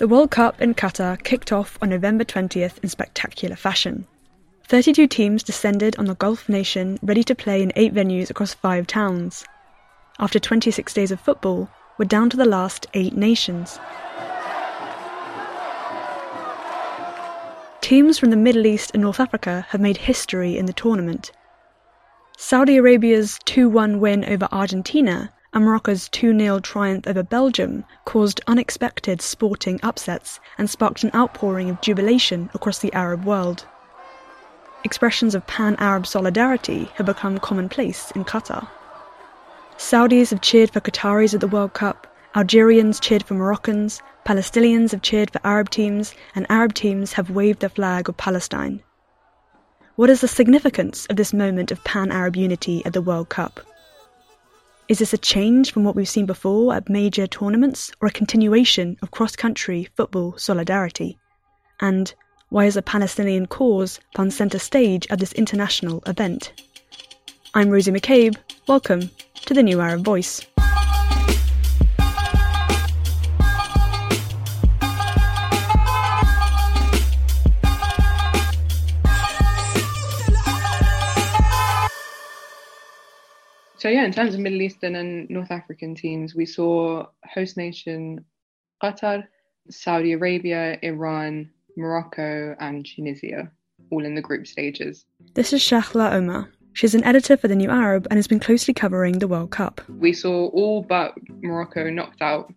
The World Cup in Qatar kicked off on November 20th in spectacular fashion. 32 teams descended on the Gulf nation ready to play in eight venues across five towns. After 26 days of football, we're down to the last eight nations. Teams from the Middle East and North Africa have made history in the tournament. Saudi Arabia's 2 1 win over Argentina and Morocco's 2 0 triumph over Belgium caused unexpected sporting upsets and sparked an outpouring of jubilation across the Arab world. Expressions of pan Arab solidarity have become commonplace in Qatar. Saudis have cheered for Qataris at the World Cup, Algerians cheered for Moroccans, Palestinians have cheered for Arab teams, and Arab teams have waved the flag of Palestine. What is the significance of this moment of pan Arab unity at the World Cup? Is this a change from what we've seen before at major tournaments or a continuation of cross country football solidarity? And why has a Palestinian cause found centre stage at this international event? I'm Rosie McCabe. Welcome to the New Arab Voice. Yeah, in terms of Middle Eastern and North African teams, we saw host nation Qatar, Saudi Arabia, Iran, Morocco, and Tunisia, all in the group stages. This is Shahla Omar. She's an editor for The New Arab and has been closely covering the World Cup. We saw all but Morocco knocked out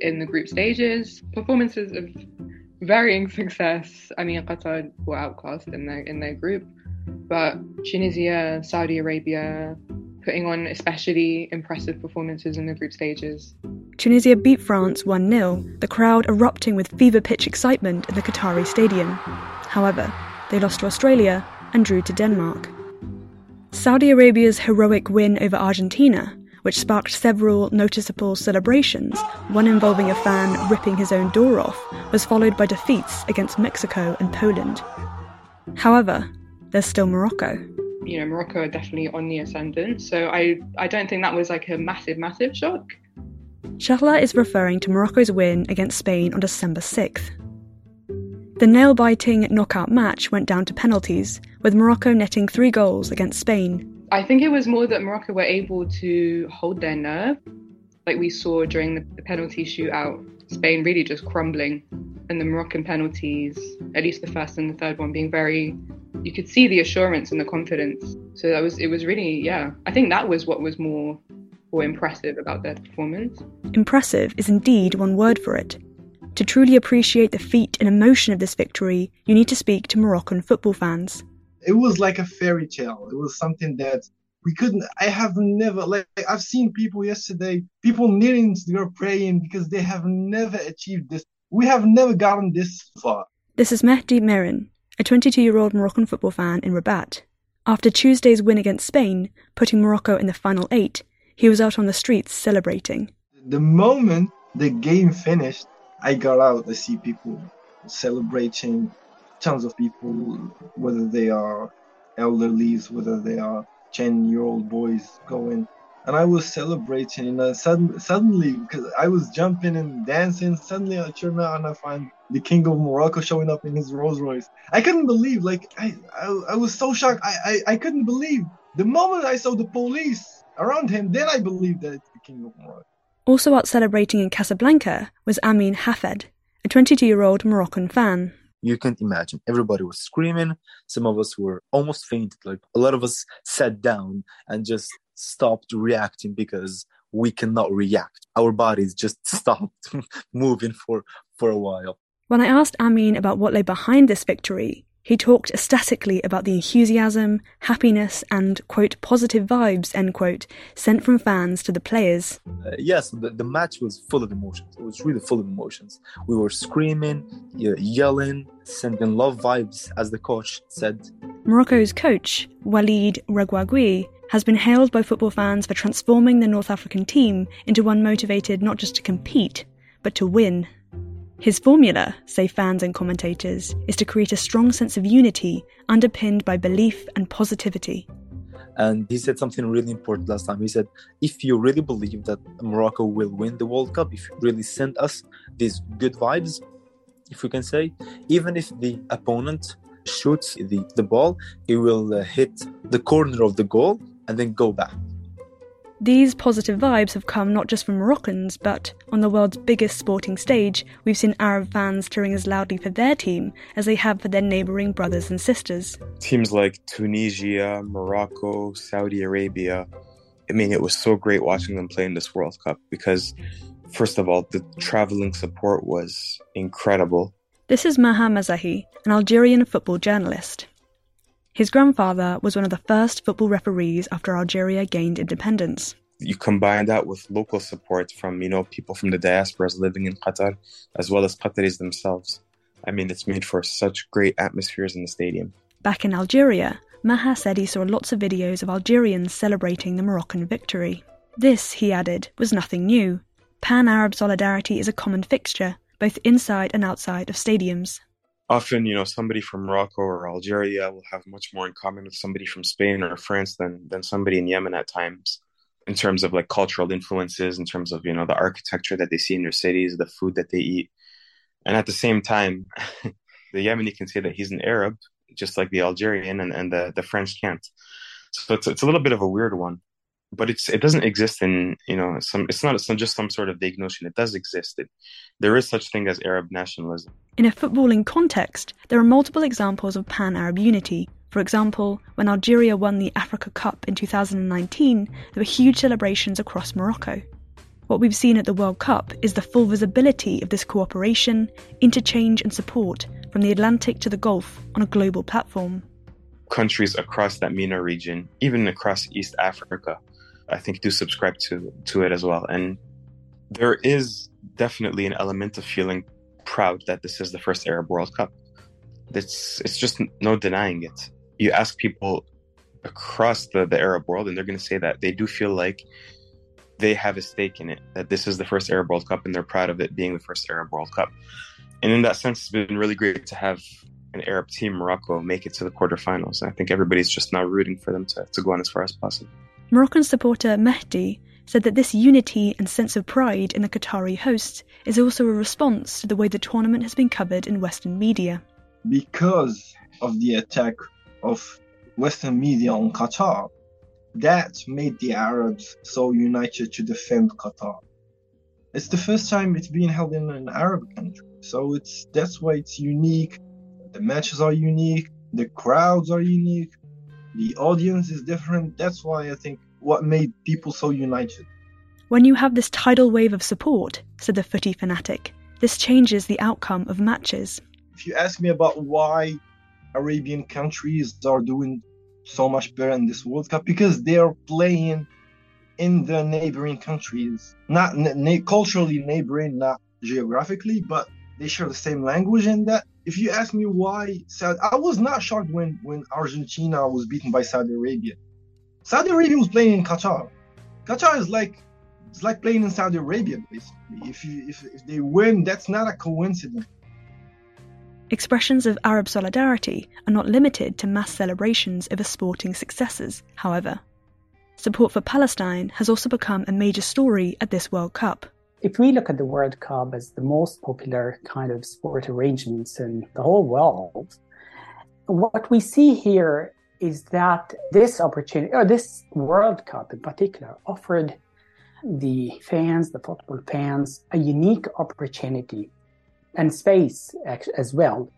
in the group stages. Performances of varying success. I mean, Qatar were outclassed in their in their group, but Tunisia, Saudi Arabia, putting on especially impressive performances in the group stages. Tunisia beat France 1 0, the crowd erupting with fever pitch excitement in the Qatari stadium. However, they lost to Australia and drew to Denmark. Saudi Arabia's heroic win over Argentina, which sparked several noticeable celebrations, one involving a fan ripping his own door off, was followed by defeats against Mexico and Poland. However, there's still Morocco you know Morocco are definitely on the ascendant. So I I don't think that was like a massive massive shock. Shahla is referring to Morocco's win against Spain on December 6th. The nail biting knockout match went down to penalties, with Morocco netting three goals against Spain. I think it was more that Morocco were able to hold their nerve, like we saw during the, the penalty shootout. Spain really just crumbling, and the Moroccan penalties, at least the first and the third one, being very you could see the assurance and the confidence. So that was it was really yeah. I think that was what was more more impressive about their performance. Impressive is indeed one word for it. To truly appreciate the feat and emotion of this victory, you need to speak to Moroccan football fans. It was like a fairy tale. It was something that we couldn't I have never like I've seen people yesterday, people kneeling, they're praying because they have never achieved this. We have never gotten this far. This is Mehdi merin a 22 year old Moroccan football fan in Rabat. After Tuesday's win against Spain, putting Morocco in the final eight, he was out on the streets celebrating. The moment the game finished, I got out. I see people celebrating, tons of people, whether they are elderlies, whether they are 10 year old boys going and I was celebrating. And uh, sudden, suddenly, because I was jumping and dancing, suddenly I turn around and I find the king of Morocco showing up in his Rolls Royce. I couldn't believe, like, I, I, I was so shocked. I, I, I couldn't believe. The moment I saw the police around him, then I believed that it's the king of Morocco. Also out celebrating in Casablanca was Amine Hafed, a 22 year old Moroccan fan. You can't imagine. Everybody was screaming. Some of us were almost fainted. Like a lot of us sat down and just stopped reacting because we cannot react. Our bodies just stopped moving for, for a while. When I asked Amine about what lay behind this victory, he talked ecstatically about the enthusiasm, happiness, and, quote, positive vibes, end quote, sent from fans to the players. Uh, yes, the, the match was full of emotions. It was really full of emotions. We were screaming, yelling, sending love vibes, as the coach said. Morocco's coach, Walid Regragui, has been hailed by football fans for transforming the North African team into one motivated not just to compete, but to win. His formula, say fans and commentators, is to create a strong sense of unity underpinned by belief and positivity. And he said something really important last time. He said, if you really believe that Morocco will win the World Cup, if you really send us these good vibes, if we can say. Even if the opponent shoots the, the ball, it will uh, hit the corner of the goal and then go back. These positive vibes have come not just from Moroccans, but on the world's biggest sporting stage, we've seen Arab fans cheering as loudly for their team as they have for their neighbouring brothers and sisters. Teams like Tunisia, Morocco, Saudi Arabia. I mean, it was so great watching them play in this World Cup because, first of all, the travelling support was incredible. This is Maher Mezahi, an Algerian football journalist. His grandfather was one of the first football referees after Algeria gained independence. You combine that with local support from, you know, people from the diasporas living in Qatar, as well as Qataris themselves. I mean, it's made for such great atmospheres in the stadium. Back in Algeria, Maher said he saw lots of videos of Algerians celebrating the Moroccan victory. This, he added, was nothing new. Pan Arab solidarity is a common fixture, both inside and outside of stadiums often you know somebody from morocco or algeria will have much more in common with somebody from spain or france than than somebody in yemen at times in terms of like cultural influences in terms of you know the architecture that they see in their cities the food that they eat. And at the same time the yemeni can say that he's an arab just like the algerian and, and the, the french can't. So it's, it's a little bit of a weird one but it's it doesn't exist in you know some it's not it's not just some sort of vague notion. It does exist. It, there is such thing as arab nationalism. In a footballing context there are multiple examples of pan-arab unity. For example when algeria won the africa cup in 2019 there were huge celebrations across morocco. What we've seen at the world cup is the full visibility of this cooperation interchange and support from the atlantic to the gulf on a global platform. Countries across that MENA region, even across East Africa, I think do subscribe to to it as well. And there is definitely an element of feeling proud that this is the first Arab World Cup. It's it's just no denying it. You ask people across the, the Arab world and they're gonna say that they do feel like they have a stake in it, that this is the first Arab World Cup and they're proud of it being the first Arab World Cup. And in that sense it's been really great to have an Arab team, Morocco, make it to the quarterfinals. I think everybody's just now rooting for them to, to go on as far as possible. Moroccan supporter Mehdi said that this unity and sense of pride in the Qatari hosts is also a response to the way the tournament has been covered in Western media. Because of the attack of Western media on Qatar, that made the Arabs so united to defend Qatar. It's the first time it's being held in an Arab country, so it's that's why it's unique. The matches are unique, the crowds are unique, the audience is different. That's why I think what made people so united. When you have this tidal wave of support, said the footy fanatic, this changes the outcome of matches. If you ask me about why Arabian countries are doing so much better in this World Cup, because they are playing in the neighboring countries, not na- culturally neighboring, not geographically, but they share the same language, and that if you ask me why Saudi, I was not shocked when when Argentina was beaten by Saudi Arabia. Saudi Arabia was playing in Qatar. Qatar is like it's like playing in Saudi Arabia basically. If you if, if they win, that's not a coincidence. Expressions of Arab solidarity are not limited to mass celebrations over sporting successes, however. Support for Palestine has also become a major story at this World Cup. If we look at the World Cup as the most popular kind of sport arrangements in the whole world, what we see here is that this opportunity, or this World Cup in particular, offered the fans, the football fans, a unique opportunity and space as well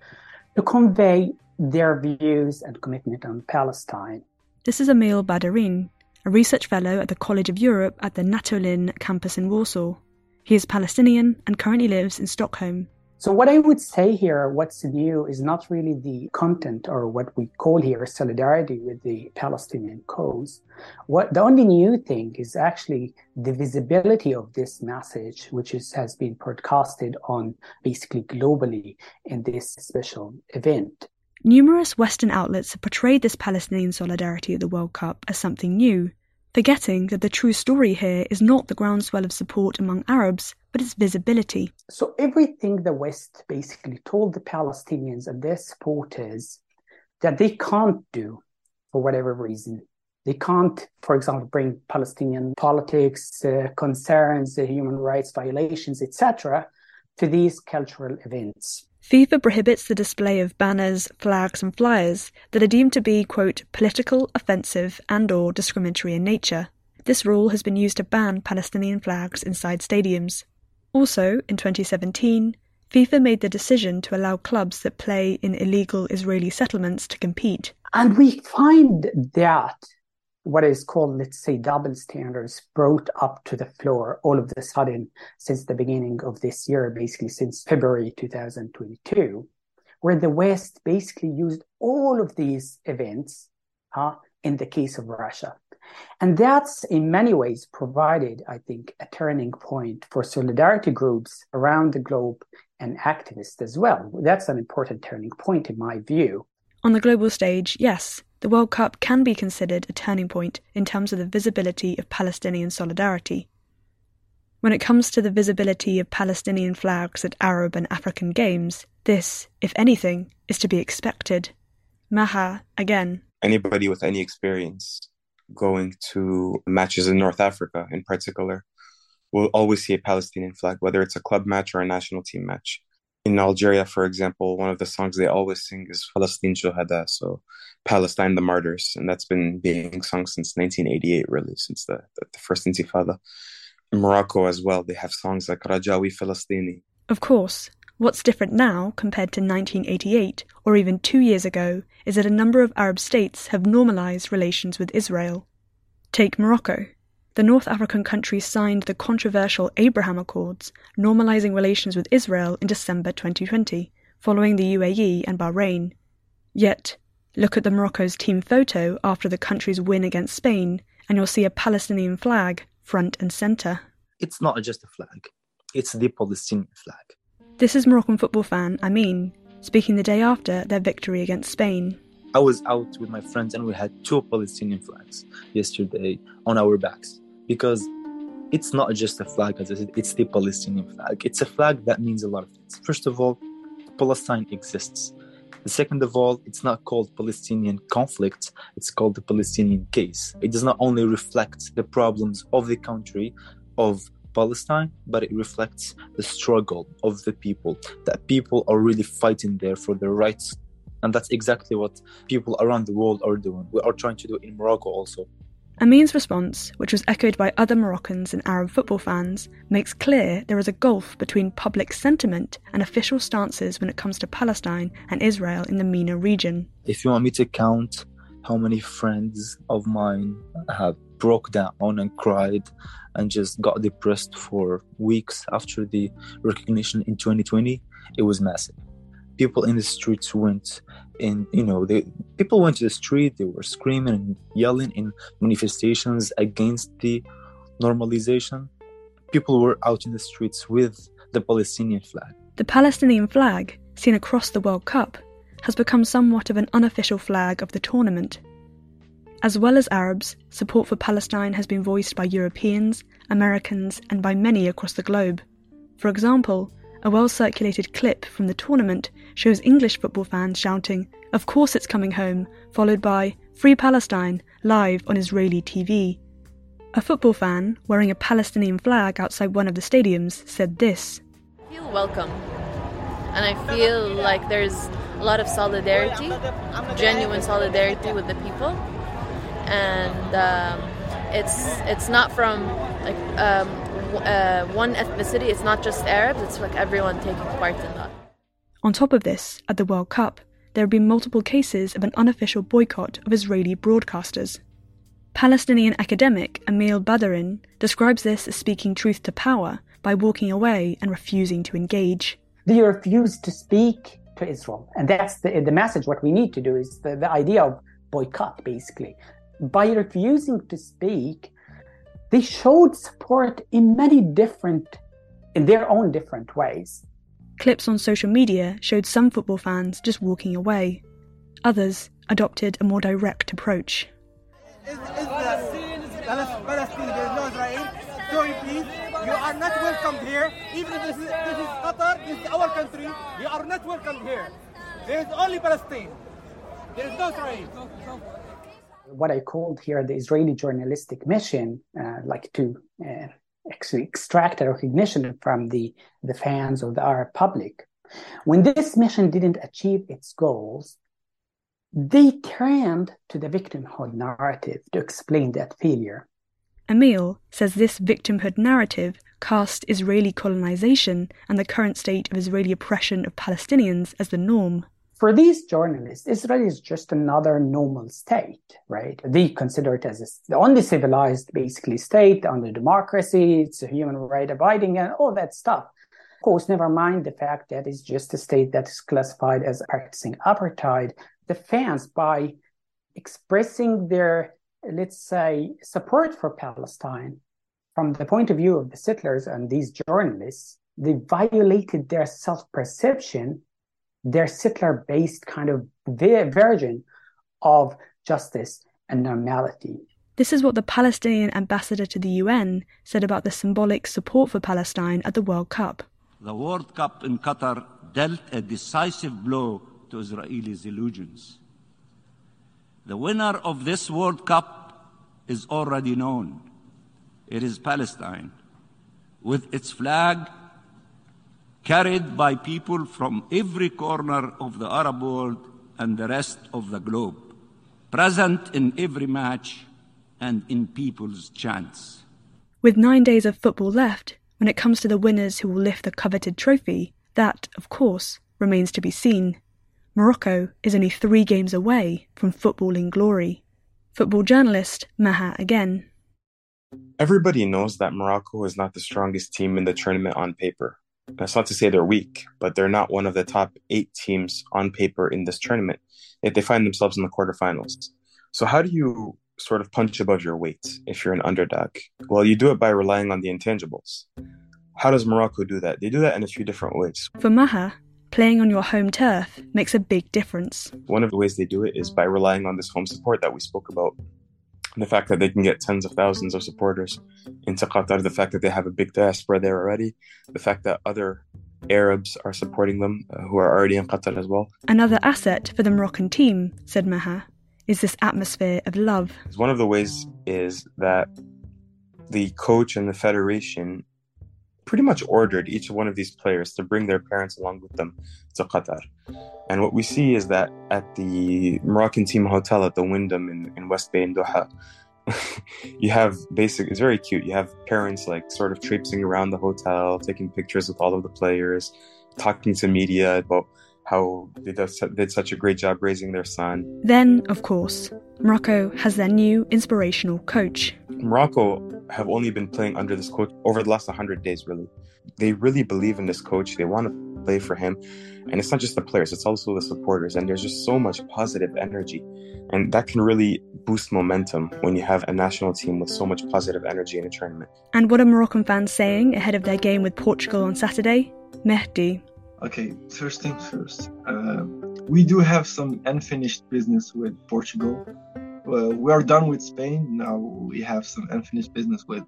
to convey their views and commitment on Palestine. This is Emile Badarin, a research fellow at the College of Europe at the Natolin campus in Warsaw. He is Palestinian and currently lives in Stockholm. So, what I would say here, what's new, is not really the content or what we call here solidarity with the Palestinian cause. What the only new thing is actually the visibility of this message, which is, has been broadcasted on basically globally in this special event. Numerous Western outlets have portrayed this Palestinian solidarity at the World Cup as something new, forgetting that the true story here is not the groundswell of support among Arabs, but its visibility. So, everything the West basically told the Palestinians and their supporters that they can't do for whatever reason. They can't, for example, bring Palestinian politics, uh, concerns, uh, human rights violations, etc., to these cultural events. FIFA prohibits the display of banners, flags and flyers that are deemed to be, political, offensive and or discriminatory in nature. This rule has been used to ban Palestinian flags inside stadiums. Also, in 2017, FIFA made the decision to allow clubs that play in illegal Israeli settlements to compete. And we find that what is called, let's say, double standards brought up to the floor all of a sudden since the beginning of this year, basically since February 2022, where the West basically used all of these events in the case of Russia. And that's in many ways provided, I think, a turning point for solidarity groups around the globe and activists as well. That's an important turning point in my view. On the global stage, yes, the World Cup can be considered a turning point in terms of the visibility of Palestinian solidarity. When it comes to the visibility of Palestinian flags at Arab and African games, this, if anything, is to be expected. Maher, again. Anybody with any experience going to matches in North Africa in particular will always see a Palestinian flag, whether it's a club match or a national team match. In Algeria, for example, one of the songs they always sing is Palestine Shuhada, so Palestine the Martyrs, and that's been being sung since 1988, really, since the, the, the first Intifada. In Morocco as well, they have songs like Rajawi Falastini. Of course, what's different now compared to 1988 or even two years ago is that a number of Arab states have normalized relations with Israel. Take Morocco. The North African country signed the controversial Abraham Accords, normalizing relations with Israel in December 2020, following the UAE and Bahrain. Yet, look at the Morocco's team photo after the country's win against Spain, and you'll see a Palestinian flag front and center. It's not just a flag, it's the Palestinian flag. This is Moroccan football fan Amine, speaking the day after their victory against Spain. I was out with my friends and we had two Palestinian flags yesterday on our backs because it's not just a flag, as I said, it's the Palestinian flag. It's a flag that means a lot of things. First of all, Palestine exists. The second of all, it's not called Palestinian conflict, it's called the Palestinian case. It does not only reflect the problems of the country, of Palestine, but it reflects the struggle of the people, that people are really fighting there for their rights. And that's exactly what people around the world are doing. We are trying to do in Morocco also. Amine's response, which was echoed by other Moroccans and Arab football fans, makes clear there is a gulf between public sentiment and official stances when it comes to Palestine and Israel in the MENA region. If you want me to count how many friends of mine have broke down and cried and just got depressed for weeks after the recognition in 2020, it was massive. People in the streets went in you know they people went to the street they were screaming and yelling in manifestations against the normalization. People were out in the streets with the palestinian flag. The palestinian flag seen across the world cup has become somewhat of an unofficial flag of the tournament. As well as arabs support for palestine has been voiced by europeans americans and by many across the globe. For example a well circulated clip from the tournament shows English football fans shouting, Of course it's coming home, followed by Free Palestine, live on Israeli TV. A football fan, wearing a Palestinian flag outside one of the stadiums, said this I feel welcome. And I feel like there's a lot of solidarity, genuine solidarity with the people. And um, it's it's not from like um, uh, one ethnicity. It's not just Arabs. It's like everyone taking part in that. On top of this, at the World Cup, there have been multiple cases of an unofficial boycott of Israeli broadcasters. Palestinian academic Emile Badarin describes this as speaking truth to power by walking away and refusing to engage. They refuse to speak to Israel. And that's the, the message. What we need to do is the, the idea of boycott, basically. By refusing to speak, they showed support in many different, in their own different ways. Clips on social media showed some football fans just walking away. Others adopted a more direct approach. Palestine, there is no Israel. Sorry, please. You are not welcome here. Even if this is, this is Qatar, this is our country, you are not welcome here. There is only Palestine. There is no Israel what I called here the Israeli journalistic mission, uh, like to uh, extract a recognition from the, the fans of the Arab public. When this mission didn't achieve its goals, they turned to the victimhood narrative to explain that failure. Emile says this victimhood narrative cast Israeli colonization and the current state of Israeli oppression of Palestinians as the norm. For these journalists, Israel is just another normal state, right? They consider it as the only civilized, basically, state under democracy. It's a human right abiding and all that stuff. Of course, never mind the fact that it's just a state that is classified as practicing apartheid. The fans, by expressing their, let's say, support for Palestine from the point of view of the settlers and these journalists, they violated their self perception their settler based kind of version of justice and normality. This is what the Palestinian ambassador to the UN said about the symbolic support for Palestine at the World Cup. The World Cup in Qatar dealt a decisive blow to Israelis' illusions. The winner of this World Cup is already known. It is Palestine, with its flag carried by people from every corner of the Arab world and the rest of the globe, present in every match and in people's chants. With nine days of football left, when it comes to the winners who will lift the coveted trophy, that, of course, remains to be seen. Morocco is only three games away from footballing glory. Football journalist Maher again. Everybody knows that Morocco is not the strongest team in the tournament on paper. That's not to say they're weak, but they're not one of the top eight teams on paper in this tournament. If they find themselves in the quarterfinals. So how do you sort of punch above your weight if you're an underdog? Well, you do it by relying on the intangibles. How does Morocco do that? They do that in a few different ways. For Maher, playing on your home turf makes a big difference. One of the ways they do it is by relying on this home support that we spoke about the fact that they can get tens of thousands of supporters into Qatar, the fact that they have a big diaspora there already, the fact that other Arabs are supporting them uh, who are already in Qatar as well. Another asset for the Moroccan team, said Maher, is this atmosphere of love. One of the ways is that the coach and the federation pretty much ordered each one of these players to bring their parents along with them to Qatar. And what we see is that at the Moroccan team hotel at the Wyndham in, in West Bay in Doha, you have basic, it's very cute. You have parents like sort of traipsing around the hotel, taking pictures with all of the players, talking to media about how they did such a great job raising their son. Then, of course, Morocco has their new inspirational coach. Morocco have only been playing under this coach over the last 100 days, really. They really believe in this coach. They want to play for him. And it's not just the players, it's also the supporters. And there's just so much positive energy. And that can really boost momentum when you have a national team with so much positive energy in a tournament. And what are Moroccan fans saying ahead of their game with Portugal on Saturday? Mehdi, Okay, first things first. Uh, we do have some unfinished business with Portugal. Well, we are done with Spain. Now we have some unfinished business with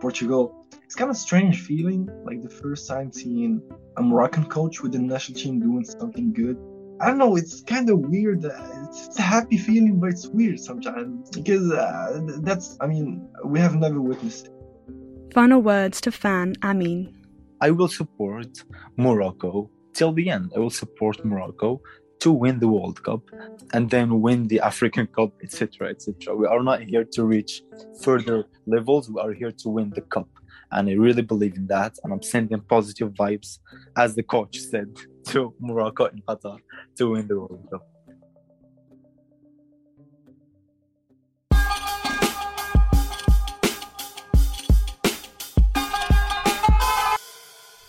Portugal. It's kind of strange feeling, like the first time seeing a Moroccan coach with the national team doing something good. I don't know. It's kind of weird. It's a happy feeling, but it's weird sometimes because uh, that's. I mean, we have never witnessed it. Final words to fan Amine. I will support Morocco till the end. I will support Morocco to win the World Cup and then win the African Cup, etc., etc. We are not here to reach further levels. We are here to win the cup, and I really believe in that. And I'm sending positive vibes, as the coach said, to Morocco and Qatar to win the World Cup.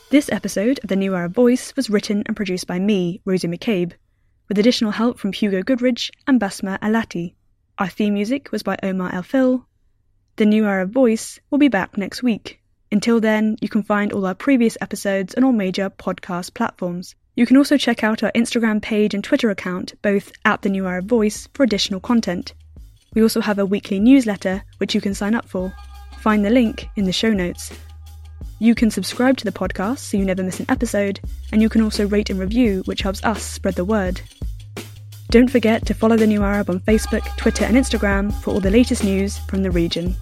This episode of The New Arab Voice was written and produced by me, Rosie McCabe, with additional help from Hugo Goodridge and Basma Alati. Our theme music was by Omar El. The New Arab Voice will be back next week. Until then, you can find all our previous episodes on all major podcast platforms. You can also check out our Instagram page and Twitter account, both at The New Arab Voice, for additional content. We also have a weekly newsletter, which you can sign up for. Find the link in the show notes. You can subscribe to the podcast so you never miss an episode, and you can also rate and review, which helps us spread the word. Don't forget to follow the New Arab on Facebook, Twitter, and Instagram for all the latest news from the region.